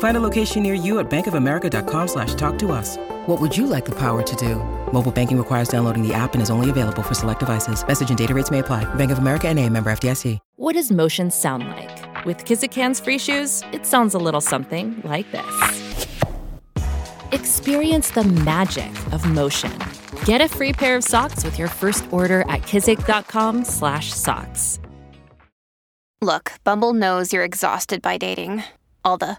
Find a location near you at bankofamerica.com slash talk to us. What would you like the power to do? Mobile banking requires downloading the app and is only available for select devices. Message and data rates may apply. Bank of America and a member FDIC. What does motion sound like? With Kizikans free shoes, it sounds a little something like this. Experience the magic of motion. Get a free pair of socks with your first order at kizik.com slash socks. Look, Bumble knows you're exhausted by dating. All the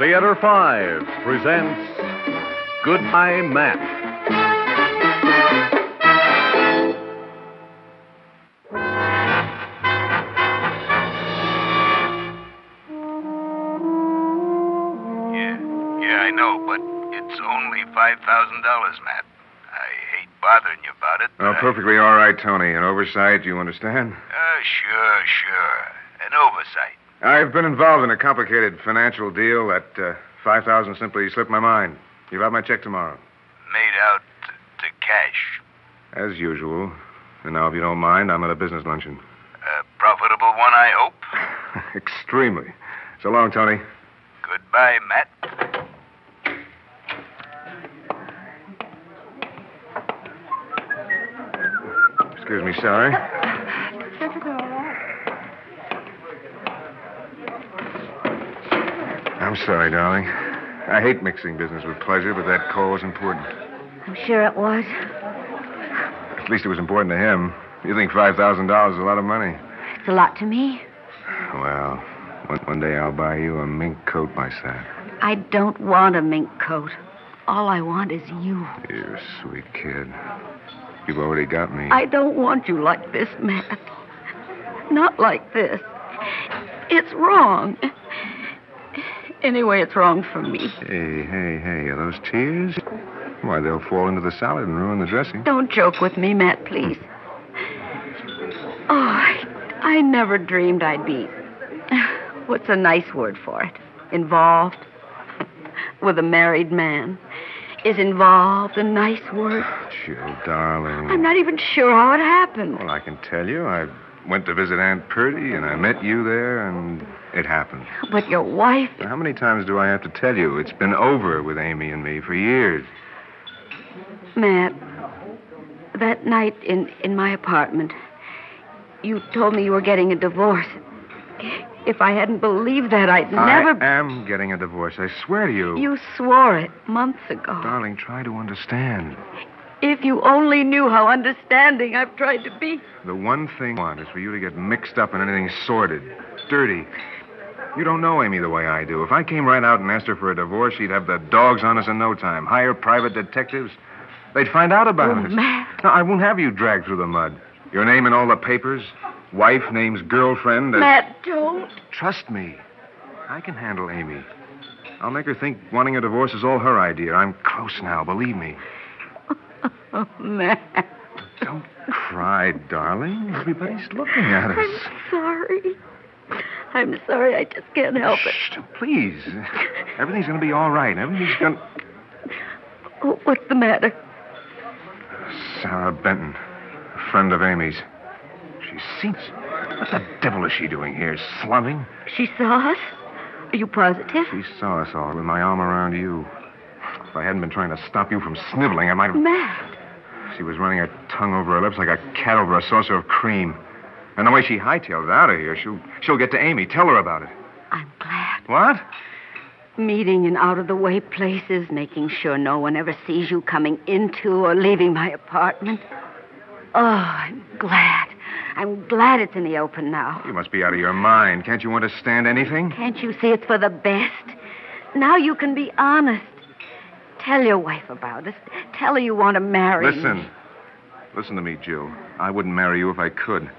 Theater 5 presents Goodbye Matt. Yeah, yeah, I know, but it's only $5,000, Matt. I hate bothering you about it. Oh, but I- perfectly all right, Tony. An oversight, you understand? Uh, sure, sure. An oversight. I've been involved in a complicated financial deal. That uh, 5000 simply slipped my mind. You've got my check tomorrow. Made out to, to cash. As usual. And now, if you don't mind, I'm at a business luncheon. A profitable one, I hope. Extremely. So long, Tony. Goodbye, Matt. Excuse me, sorry. I'm sorry, darling. I hate mixing business with pleasure, but that call was important. I'm sure it was. At least it was important to him. You think $5,000 is a lot of money. It's a lot to me. Well, one, one day I'll buy you a mink coat myself. I don't want a mink coat. All I want is you. You sweet kid. You've already got me. I don't want you like this, Matt. Not like this. It's wrong. Anyway, it's wrong for me. Hey, hey, hey, are those tears? Why, they'll fall into the salad and ruin the dressing. Don't joke with me, Matt, please. Oh, I, I never dreamed I'd be. What's a nice word for it? Involved? With a married man. Is involved a nice word? Jill, darling. I'm not even sure how it happened. Well, I can tell you. I went to visit Aunt Purdy, and I met you there, and it happened. But your wife. How many times do I have to tell you? It's been over with Amy and me for years. Matt, that night in, in my apartment, you told me you were getting a divorce. If I hadn't believed that, I'd never. I am getting a divorce. I swear to you. You swore it months ago. Darling, try to understand. If you only knew how understanding I've tried to be. The one thing I want is for you to get mixed up in anything sordid, dirty. You don't know Amy the way I do. If I came right out and asked her for a divorce, she'd have the dogs on us in no time. Hire private detectives. They'd find out about Oh, us. Matt. No, I won't have you dragged through the mud. Your name in all the papers. Wife name's girlfriend. uh, Matt, don't. Trust me. I can handle Amy. I'll make her think wanting a divorce is all her idea. I'm close now, believe me. Oh, Matt. Don't cry, darling. Everybody's looking at us. I'm sorry. I'm sorry. I just can't help it. Please. Everything's going to be all right. Everything's going to... Oh, What's the matter? Sarah Benton, a friend of Amy's. She's seen us. What the devil is she doing here? Slumming? She saw us? Are you positive? She saw us all with my arm around you. If I hadn't been trying to stop you from sniveling, I might have. Matt. She was running her tongue over her lips like a cat over a saucer of cream. And the way she hightailed it out of here, she'll, she'll get to Amy. Tell her about it. I'm glad. What? Meeting in out of the way places, making sure no one ever sees you coming into or leaving my apartment. Oh, I'm glad. I'm glad it's in the open now. You must be out of your mind. Can't you understand anything? Can't you see it's for the best? Now you can be honest. Tell your wife about it. Tell her you want to marry Listen. me. Listen to me, Jill. I wouldn't marry you if I could.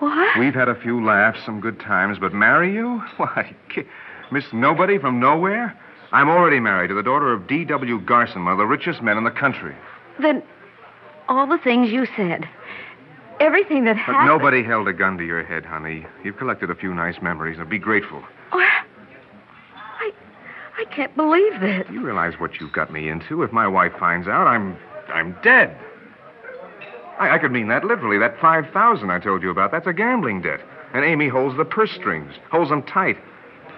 What? We've had a few laughs, some good times, but marry you? Why, ki- Miss Nobody from nowhere? I'm already married to the daughter of D.W. Garson, one of the richest men in the country. Then all the things you said, everything that But happened. nobody held a gun to your head, honey. You've collected a few nice memories. Now be grateful. Oh, I can't believe this. You realize what you've got me into. If my wife finds out, I'm, I'm dead. I, I could mean that literally. That five thousand I told you about, that's a gambling debt. And Amy holds the purse strings, holds them tight.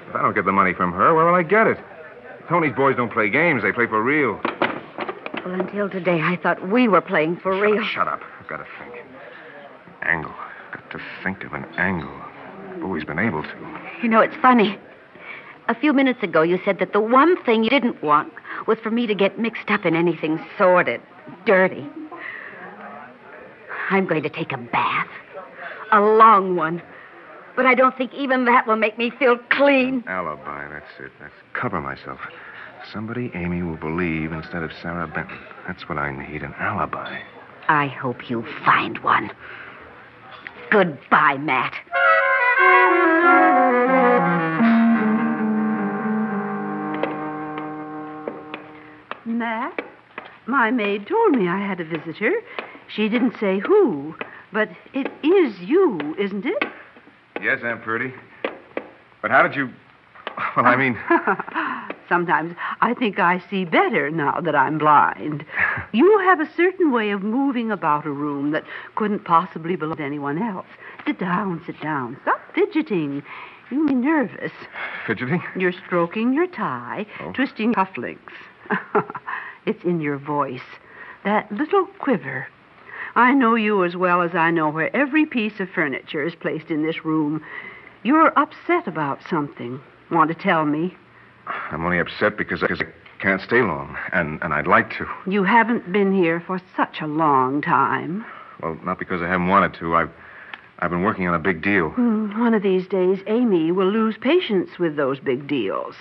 If I don't get the money from her, where will I get it? Tony's boys don't play games; they play for real. Well, until today, I thought we were playing for real. Shut up. I've got to think. Angle. Got to think of an angle. I've always been able to. You know, it's funny. A few minutes ago, you said that the one thing you didn't want was for me to get mixed up in anything sordid, dirty. I'm going to take a bath, a long one. But I don't think even that will make me feel clean. Alibi, that's it. That's cover myself. Somebody Amy will believe instead of Sarah Benton. That's what I need an alibi. I hope you find one. Goodbye, Matt. My maid told me I had a visitor. She didn't say who, but it is you, isn't it? Yes, Aunt Purdy. But how did you. Well, I mean. Sometimes I think I see better now that I'm blind. You have a certain way of moving about a room that couldn't possibly belong to anyone else. Sit down, sit down. Stop fidgeting. You me nervous. Fidgeting? You're stroking your tie, Oh. twisting cufflinks. it's in your voice. That little quiver. I know you as well as I know where every piece of furniture is placed in this room. You're upset about something. Want to tell me? I'm only upset because I, because I can't stay long, and, and I'd like to. You haven't been here for such a long time. Well, not because I haven't wanted to. I've, I've been working on a big deal. Hmm, One of these days, Amy will lose patience with those big deals.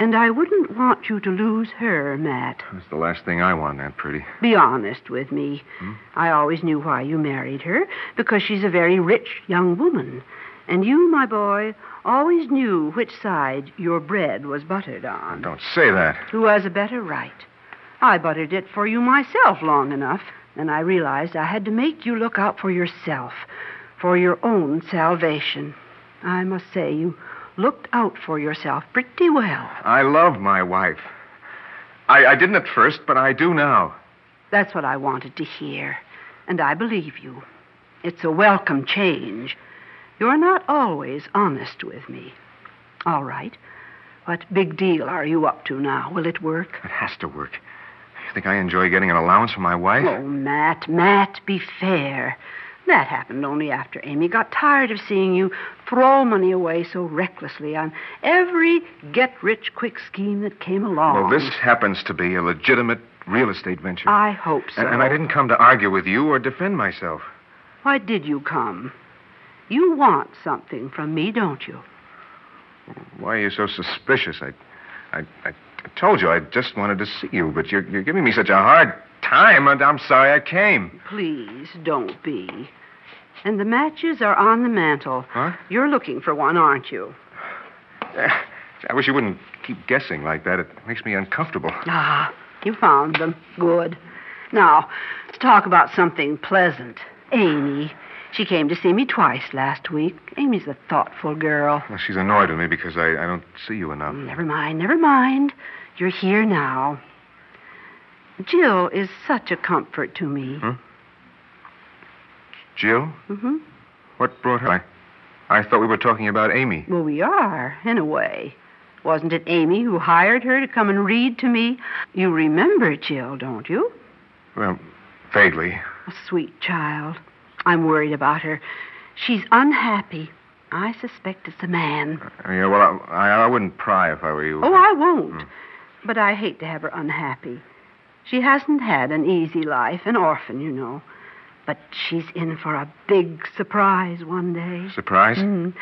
And I wouldn't want you to lose her, Matt. That's the last thing I want, Aunt Purdy. Be honest with me. Hmm? I always knew why you married her, because she's a very rich young woman. And you, my boy, always knew which side your bread was buttered on. Don't say that. Who has a better right? I buttered it for you myself long enough, and I realized I had to make you look out for yourself, for your own salvation. I must say, you looked out for yourself pretty well. I love my wife. I, I didn't at first, but I do now. That's what I wanted to hear, and I believe you. It's a welcome change. You're not always honest with me. All right. What big deal are you up to now? Will it work? It has to work. You think I enjoy getting an allowance from my wife? Oh, Matt, Matt, be fair. That happened only after Amy got tired of seeing you throw money away so recklessly on every get rich quick scheme that came along. Well, this happens to be a legitimate real estate venture. I hope so. and, and I didn't come to argue with you or defend myself. Why did you come? You want something from me, don't you? Why are you so suspicious? I, I, I told you I just wanted to see you, but you're, you're giving me such a hard time, and I'm sorry I came. Please don't be. And the matches are on the mantel. Huh? You're looking for one, aren't you? I wish you wouldn't keep guessing like that. It makes me uncomfortable. Ah, you found them. Good. Now, let's talk about something pleasant. Amy. She came to see me twice last week. Amy's a thoughtful girl. Well, she's annoyed with me because I, I don't see you enough. Never mind, never mind. You're here now. Jill is such a comfort to me. Huh? Jill? Mm-hmm. What brought her? I, I thought we were talking about Amy. Well, we are, in a way. Wasn't it Amy who hired her to come and read to me? You remember Jill, don't you? Well, vaguely. A sweet child. I'm worried about her. She's unhappy. I suspect it's a man. Uh, yeah, well, I, I wouldn't pry if I were you. Oh, I won't. But I hate to have her unhappy. She hasn't had an easy life, an orphan, you know. But she's in for a big surprise one day. Surprise? Mm.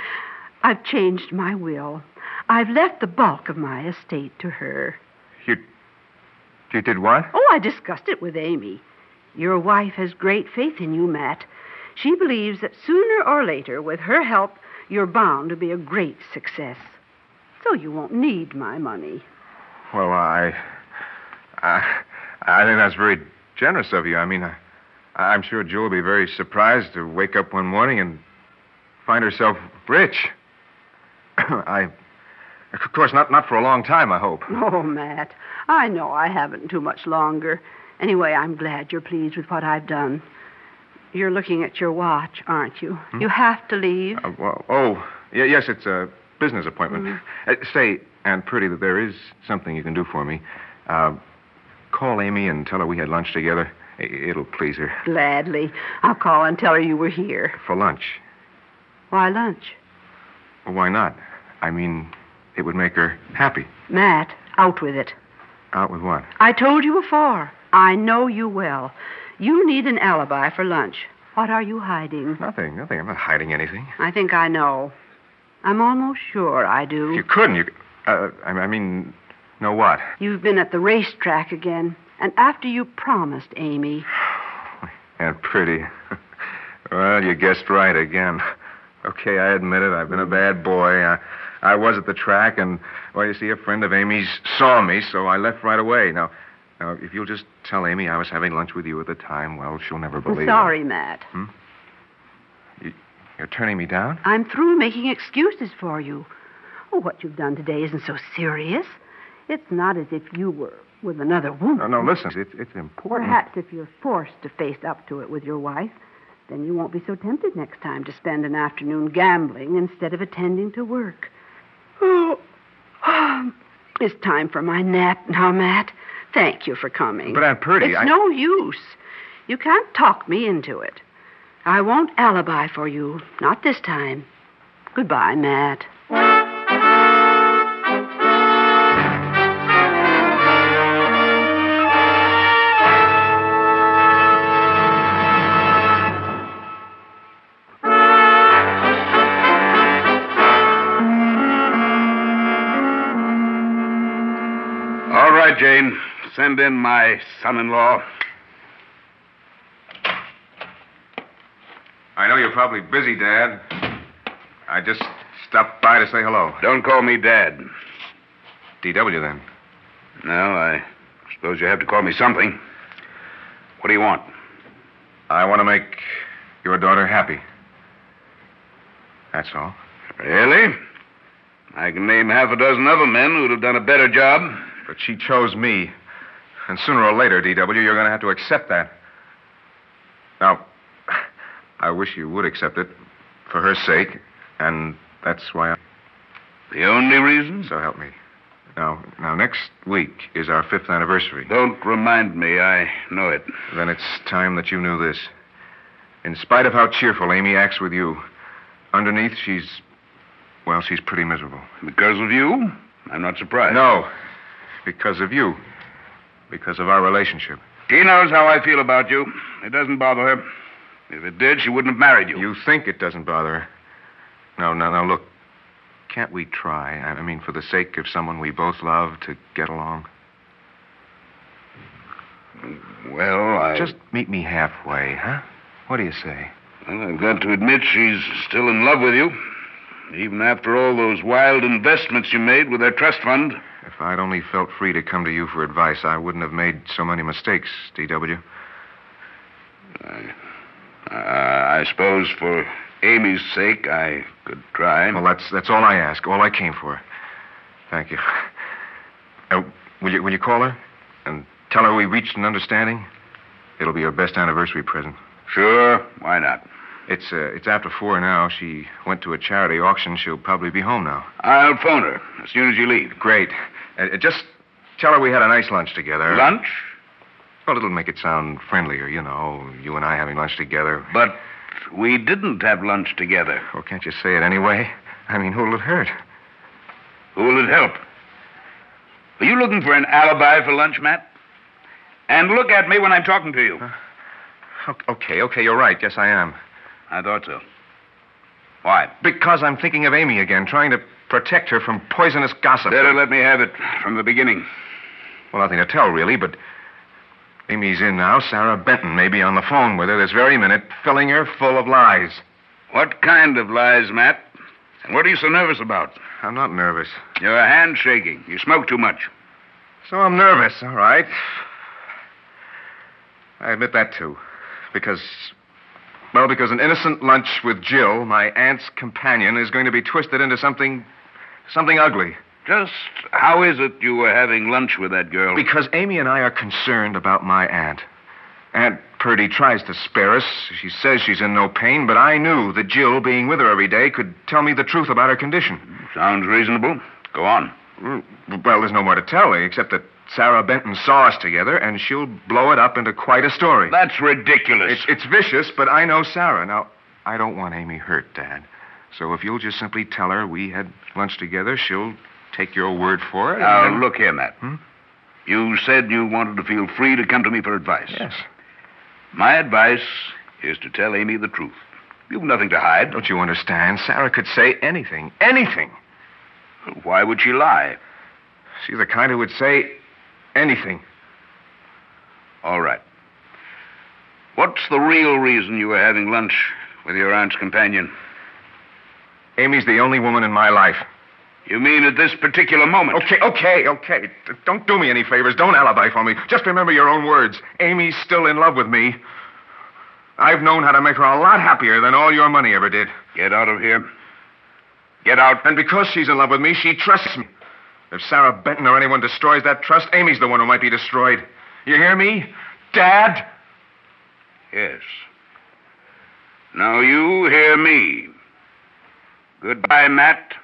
I've changed my will. I've left the bulk of my estate to her. You. You did what? Oh, I discussed it with Amy. Your wife has great faith in you, Matt. She believes that sooner or later, with her help, you're bound to be a great success. So you won't need my money. Well, I. I, I think that's very generous of you. I mean, I, I'm sure Jill will be very surprised to wake up one morning and find herself rich. I. Of course, not, not for a long time, I hope. Oh, Matt, I know I haven't too much longer. Anyway, I'm glad you're pleased with what I've done. You're looking at your watch, aren't you? Hmm? You have to leave. Uh, well, oh, yeah, yes, it's a business appointment. Uh, say, Aunt Purdy, that there is something you can do for me. Uh, call Amy and tell her we had lunch together. It'll please her. Gladly. I'll call and tell her you were here. For lunch. Why lunch? Well, why not? I mean, it would make her happy. Matt, out with it. Out with what? I told you before. I know you well. You need an alibi for lunch. What are you hiding? Nothing, nothing. I'm not hiding anything. I think I know. I'm almost sure I do. You couldn't. You. Uh, I I mean, know what? You've been at the racetrack again. And after you promised Amy. Aunt Purdy. well, you guessed right again. Okay, I admit it. I've been a bad boy. I, I was at the track, and, well, you see, a friend of Amy's saw me, so I left right away. Now, now, if you'll just tell Amy I was having lunch with you at the time, well, she'll never believe it. sorry, Matt. Hmm? You're turning me down? I'm through making excuses for you. Oh, what you've done today isn't so serious. It's not as if you were with another woman. No, no, listen. It's, it's important. Perhaps if you're forced to face up to it with your wife, then you won't be so tempted next time to spend an afternoon gambling instead of attending to work. Oh, it's time for my nap now, Matt. Thank you for coming. But, Aunt Purdy, it's I- no use. You can't talk me into it. I won't alibi for you. Not this time. Goodbye, Matt. Jane. Send in my son in law. I know you're probably busy, Dad. I just stopped by to say hello. Don't call me Dad. DW, then. No, I suppose you have to call me something. What do you want? I want to make your daughter happy. That's all. Really? I can name half a dozen other men who'd have done a better job. But she chose me. And sooner or later, DW, you're going to have to accept that. Now, I wish you would accept it for her sake. And that's why I. The only reason? So help me. Now, now, next week is our fifth anniversary. Don't remind me. I know it. Then it's time that you knew this. In spite of how cheerful Amy acts with you, underneath she's. Well, she's pretty miserable. Because of you? I'm not surprised. No, because of you. Because of our relationship. She knows how I feel about you. It doesn't bother her. If it did, she wouldn't have married you. You think it doesn't bother her. No, no, no, look. Can't we try? I mean, for the sake of someone we both love to get along? Well, I. Just meet me halfway, huh? What do you say? Well, I've got to admit she's still in love with you. Even after all those wild investments you made with her trust fund. If I'd only felt free to come to you for advice, I wouldn't have made so many mistakes, D.W. Uh, I suppose for Amy's sake, I could try. Well, that's that's all I ask, all I came for. Thank you. Uh, will you will you call her and tell her we reached an understanding? It'll be her best anniversary present. Sure, why not? It's uh, it's after four now. She went to a charity auction. She'll probably be home now. I'll phone her as soon as you leave. Great. Uh, just tell her we had a nice lunch together. Lunch? Well, it'll make it sound friendlier, you know. You and I having lunch together. But We didn't have lunch together. Well, can't you say it anyway? I mean, who'll it hurt? Who will it help? Are you looking for an alibi for lunch, Matt? And look at me when I'm talking to you. Okay, okay, you're right. Yes, I am. I thought so. Why? Because I'm thinking of Amy again, trying to protect her from poisonous gossip. Better let me have it from the beginning. Well, nothing to tell, really, but Amy's in now. Sarah Benton may be on the phone with her this very minute, filling her full of lies. What kind of lies, Matt? And what are you so nervous about? I'm not nervous. Your hand's shaking. You smoke too much. So I'm nervous, all right. I admit that, too. Because, well, because an innocent lunch with Jill, my aunt's companion, is going to be twisted into something. Something ugly. Just how is it you were having lunch with that girl? Because Amy and I are concerned about my aunt. Aunt Purdy tries to spare us. She says she's in no pain, but I knew that Jill, being with her every day, could tell me the truth about her condition. Sounds reasonable. Go on. Mm, Well, there's no more to tell, except that Sarah Benton saw us together, and she'll blow it up into quite a story. That's ridiculous. It's, it's vicious, but I know Sarah. Now, I don't want Amy hurt, Dad. So if you'll just simply tell her we had lunch together, she'll take your word for it. Now, and look here, Matt. Hmm? You said you wanted to feel free to come to me for advice. Yes. My advice is to tell Amy the truth. You've nothing to hide. Don't you understand? Sarah could say anything. Anything. Why would she lie? She's the kind who would say anything. All right. What's the real reason you were having lunch with your aunt's companion? Amy's the only woman in my life. You mean at this particular moment? Okay, okay, okay. Don't do me any favors. Don't alibi for me. Just remember your own words. Amy's still in love with me. I've known how to make her a lot happier than all your money ever did. Get out of here. Get out. And because she's in love with me, she trusts me. If Sarah Benton or anyone destroys that trust, Amy's the one who might be destroyed. You hear me? Dad? Yes. Now you hear me. Goodbye, Matt.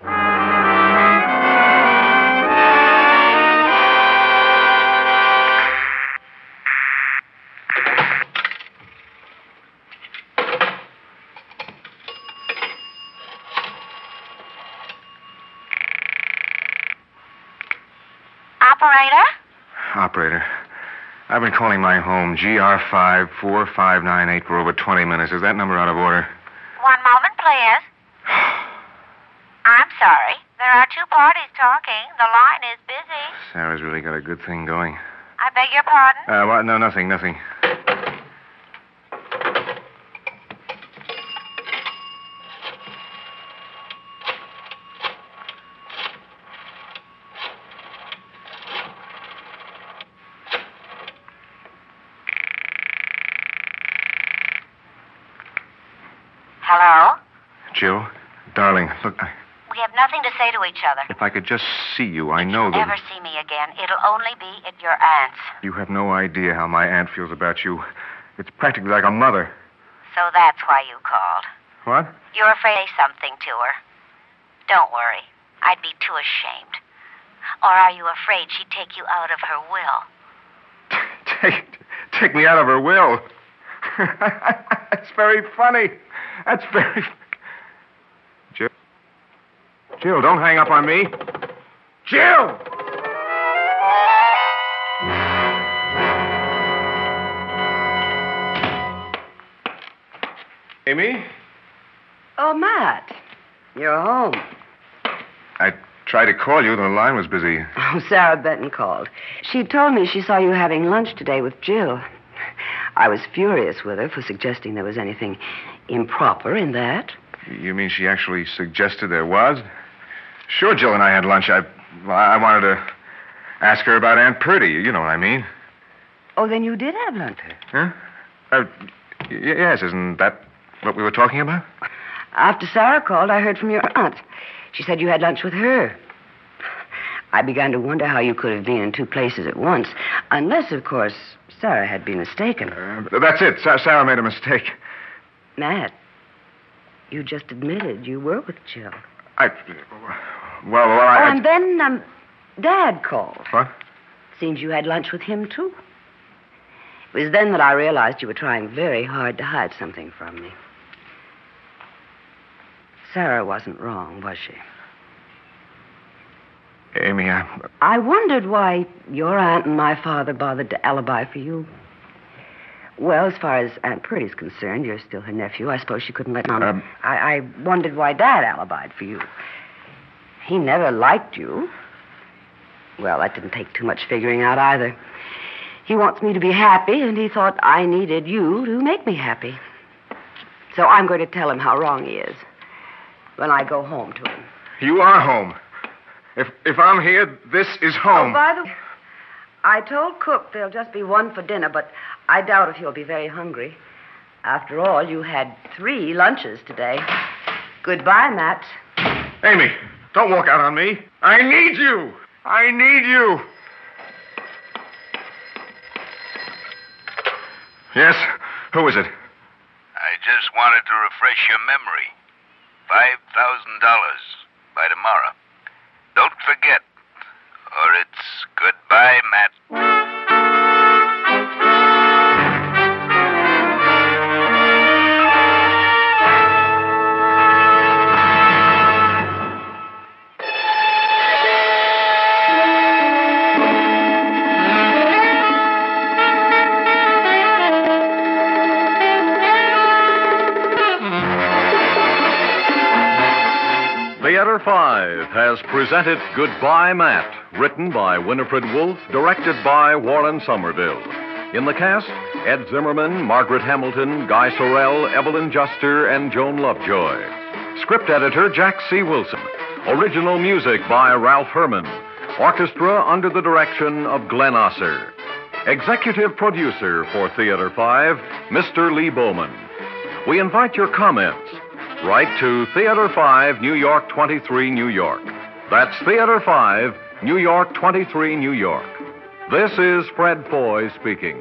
Operator? Operator, I've been calling my home, GR54598, for over 20 minutes. Is that number out of order? One moment, please. Sorry. There are two parties talking. The line is busy. Sarah's really got a good thing going. I beg your pardon? Uh, well, no, nothing, nothing. Hello? Jill, darling, look, I, We have nothing to say to each other. if I could just see you, I know that. You'll Never see me again. It'll only be at your aunt's. you have no idea how my aunt feels about you. It's practically like a mother. So that's why you called. What? You're afraid to say something to her. Don't worry. I'd be too ashamed. Or are you afraid she'd take you out of her will? Take, take me out of her will. That's very funny. That's very. Jill. Don't hang up on me. Jill! Amy? Oh, Matt. You're home. I tried to call you. The line was busy. Oh, Sarah Benton called. She told me she saw you having lunch today with Jill. I was furious with her for suggesting there was anything improper in that. You mean she actually suggested there was? Sure, Jill and I had lunch. I, well, I wanted to ask her about Aunt Purdy. You know what I mean. Oh, then you did have lunch. Huh? Uh, y- yes, isn't that what we were talking about? After Sarah called, I heard from your aunt. She said you had lunch with her. I began to wonder how you could have been in two places at once, unless, of course, Sarah had been mistaken. Uh, that's it. Sa- Sarah made a mistake. Matt, you just admitted you were with Jill. I. Well, well, I. oh, and then um, Dad called. What? Seems you had lunch with him, too. It was then that I realized you were trying very hard to hide something from me. Sarah wasn't wrong, was she? Amy, I. I wondered why your aunt and my father bothered to alibi for you. Well, as far as Aunt Purdy's concerned, you're still her nephew. I suppose she couldn't let on. Um, I, I wondered why Dad alibied for you. He never liked you. Well, that didn't take too much figuring out either. He wants me to be happy, and he thought I needed you to make me happy. So I'm going to tell him how wrong he is when I go home to him. You are home. If if I'm here, this is home. Oh, by the way, I told Cook there'll just be one for dinner, but I doubt if you'll be very hungry. After all, you had three lunches today. Goodbye, Matt. Amy, don't walk out on me. I need you. I need you. Yes? Who is it? I just wanted to refresh your memory. $5,000 by tomorrow. Don't forget, or it's goodbye, Matt. 5 has presented Goodbye Matt, written by Winifred Wolfe, directed by Warren Somerville. In the cast, Ed Zimmerman, Margaret Hamilton, Guy Sorel, Evelyn Juster, and Joan Lovejoy. Script editor Jack C. Wilson. Original music by Ralph Herman. Orchestra under the direction of Glenn Osser. Executive producer for Theater 5, Mr. Lee Bowman. We invite your comments. Write to Theater 5, New York 23, New York. That's Theater 5, New York 23, New York. This is Fred Foy speaking.